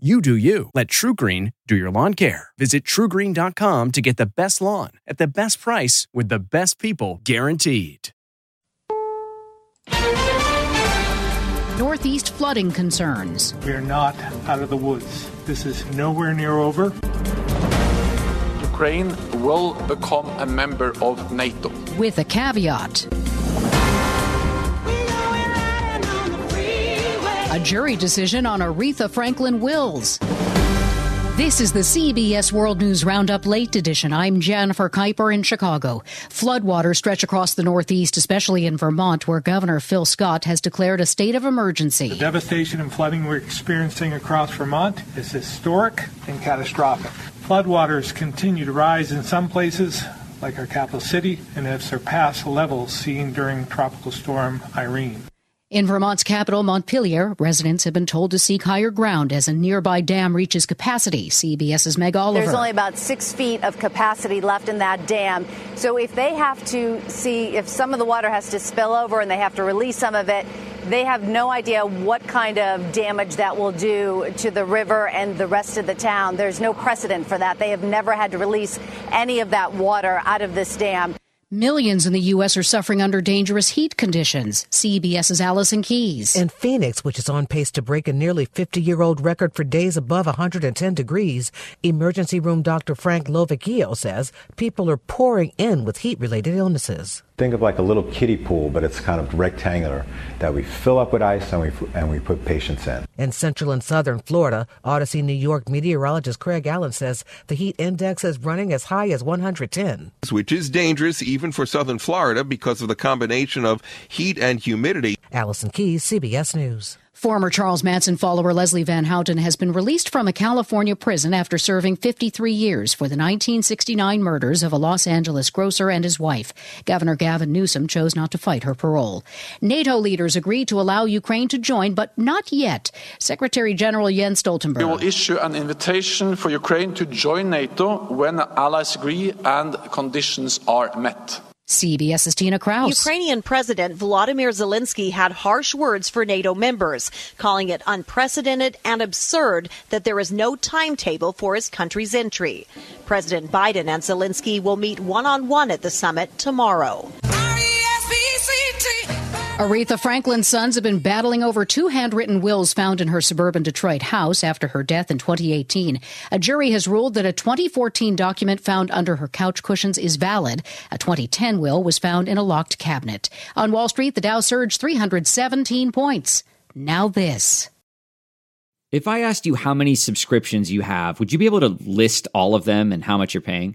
You do you. Let TruGreen do your lawn care. Visit trugreen.com to get the best lawn at the best price with the best people guaranteed. Northeast flooding concerns. We are not out of the woods. This is nowhere near over. Ukraine will become a member of NATO. With a caveat. A jury decision on Aretha Franklin wills. This is the CBS World News Roundup Late Edition. I'm Jennifer Keiper in Chicago. Floodwaters stretch across the Northeast, especially in Vermont, where Governor Phil Scott has declared a state of emergency. The devastation and flooding we're experiencing across Vermont is historic and catastrophic. Floodwaters continue to rise in some places, like our capital city, and have surpassed levels seen during Tropical Storm Irene. In Vermont's capital, Montpelier, residents have been told to seek higher ground as a nearby dam reaches capacity. CBS's Meg Oliver. There's only about six feet of capacity left in that dam. So if they have to see if some of the water has to spill over and they have to release some of it, they have no idea what kind of damage that will do to the river and the rest of the town. There's no precedent for that. They have never had to release any of that water out of this dam. Millions in the U.S. are suffering under dangerous heat conditions. CBS's Allison Keyes. In Phoenix, which is on pace to break a nearly 50 year old record for days above 110 degrees, emergency room Dr. Frank Lovecchio says people are pouring in with heat related illnesses. Think of like a little kiddie pool, but it's kind of rectangular that we fill up with ice and we and we put patients in. In central and southern Florida, Odyssey, New York meteorologist Craig Allen says the heat index is running as high as 110, which is dangerous even for southern Florida because of the combination of heat and humidity. Allison Keyes, CBS News. Former Charles Manson follower Leslie Van Houten has been released from a California prison after serving 53 years for the 1969 murders of a Los Angeles grocer and his wife. Governor Gavin Newsom chose not to fight her parole. NATO leaders agreed to allow Ukraine to join, but not yet. Secretary General Jens Stoltenberg. We will issue an invitation for Ukraine to join NATO when allies agree and conditions are met. CBS's Tina Kraus. Ukrainian President Volodymyr Zelensky had harsh words for NATO members, calling it unprecedented and absurd that there is no timetable for his country's entry. President Biden and Zelensky will meet one on one at the summit tomorrow. Aretha Franklin's sons have been battling over two handwritten wills found in her suburban Detroit house after her death in 2018. A jury has ruled that a 2014 document found under her couch cushions is valid. A 2010 will was found in a locked cabinet. On Wall Street, the Dow surged 317 points. Now this. If I asked you how many subscriptions you have, would you be able to list all of them and how much you're paying?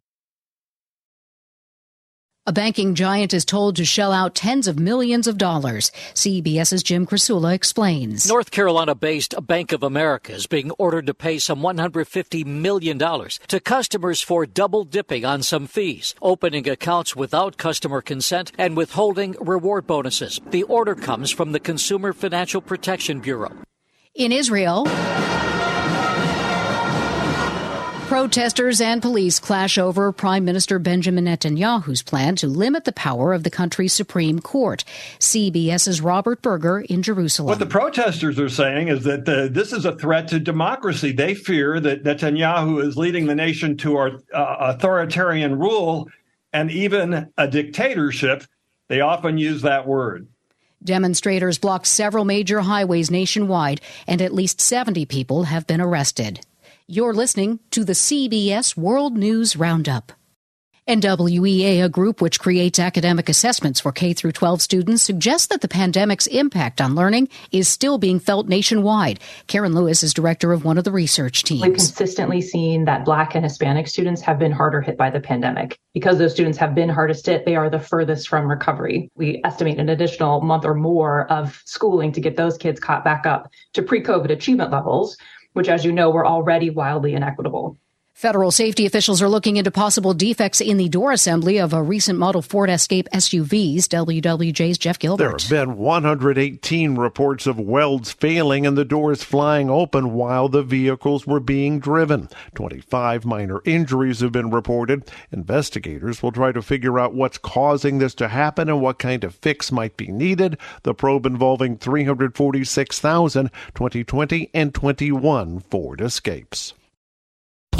A banking giant is told to shell out tens of millions of dollars. CBS's Jim Krasula explains. North Carolina based Bank of America is being ordered to pay some $150 million to customers for double dipping on some fees, opening accounts without customer consent, and withholding reward bonuses. The order comes from the Consumer Financial Protection Bureau. In Israel, Protesters and police clash over Prime Minister Benjamin Netanyahu's plan to limit the power of the country's Supreme Court. CBS's Robert Berger in Jerusalem. What the protesters are saying is that the, this is a threat to democracy. They fear that Netanyahu is leading the nation to our, uh, authoritarian rule and even a dictatorship. They often use that word. Demonstrators blocked several major highways nationwide, and at least 70 people have been arrested. You're listening to the CBS World News Roundup. NWEA, a group which creates academic assessments for K through 12 students, suggests that the pandemic's impact on learning is still being felt nationwide. Karyn Lewis is director of one of the research teams. We've consistently seen that Black and Hispanic students have been harder hit by the pandemic. Because those students have been hardest hit, they are the furthest from recovery. We estimate an additional month or more of schooling to get those kids caught back up to pre COVID achievement levels which, as you know, were already wildly inequitable. Federal safety officials are looking into possible defects in the door assembly of a recent Model Ford Escape SUVs. WWJ's Jeff Gilbert. There have been 118 reports of welds failing and the doors flying open while the vehicles were being driven. 25 minor injuries have been reported. Investigators will try to figure out what's causing this to happen and what kind of fix might be needed. The probe involving 346,000 2020 and 21 Ford Escapes.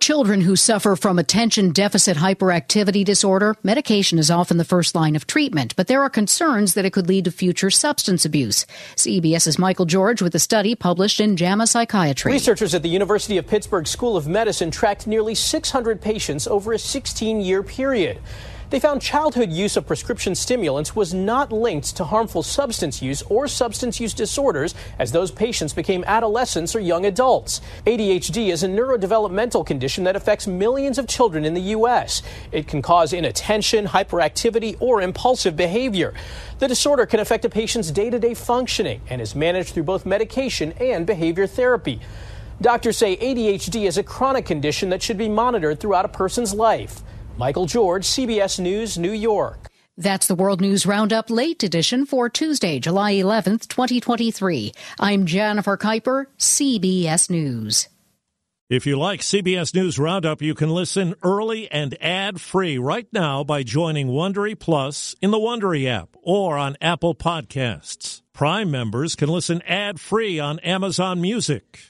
Children who suffer from attention deficit hyperactivity disorder, medication is often the first line of treatment, but there are concerns that it could lead to future substance abuse. CBS's Michael George with a study published in JAMA Psychiatry. Researchers at the University of Pittsburgh School of Medicine tracked nearly 600 patients over a 16 year period. They found childhood use of prescription stimulants was not linked to harmful substance use or substance use disorders as those patients became adolescents or young adults. ADHD is a neurodevelopmental condition that affects millions of children in the U.S. It can cause inattention, hyperactivity, or impulsive behavior. The disorder can affect a patient's day to day functioning and is managed through both medication and behavior therapy. Doctors say ADHD is a chronic condition that should be monitored throughout a person's life. Michael George, CBS News, New York. That's the World News Roundup Late Edition for Tuesday, July 11th, 2023. I'm Jennifer Keiper, CBS News. If you like CBS News Roundup, you can listen early and ad-free right now by joining Wondery Plus in the Wondery app or on Apple Podcasts. Prime members can listen ad-free on Amazon Music.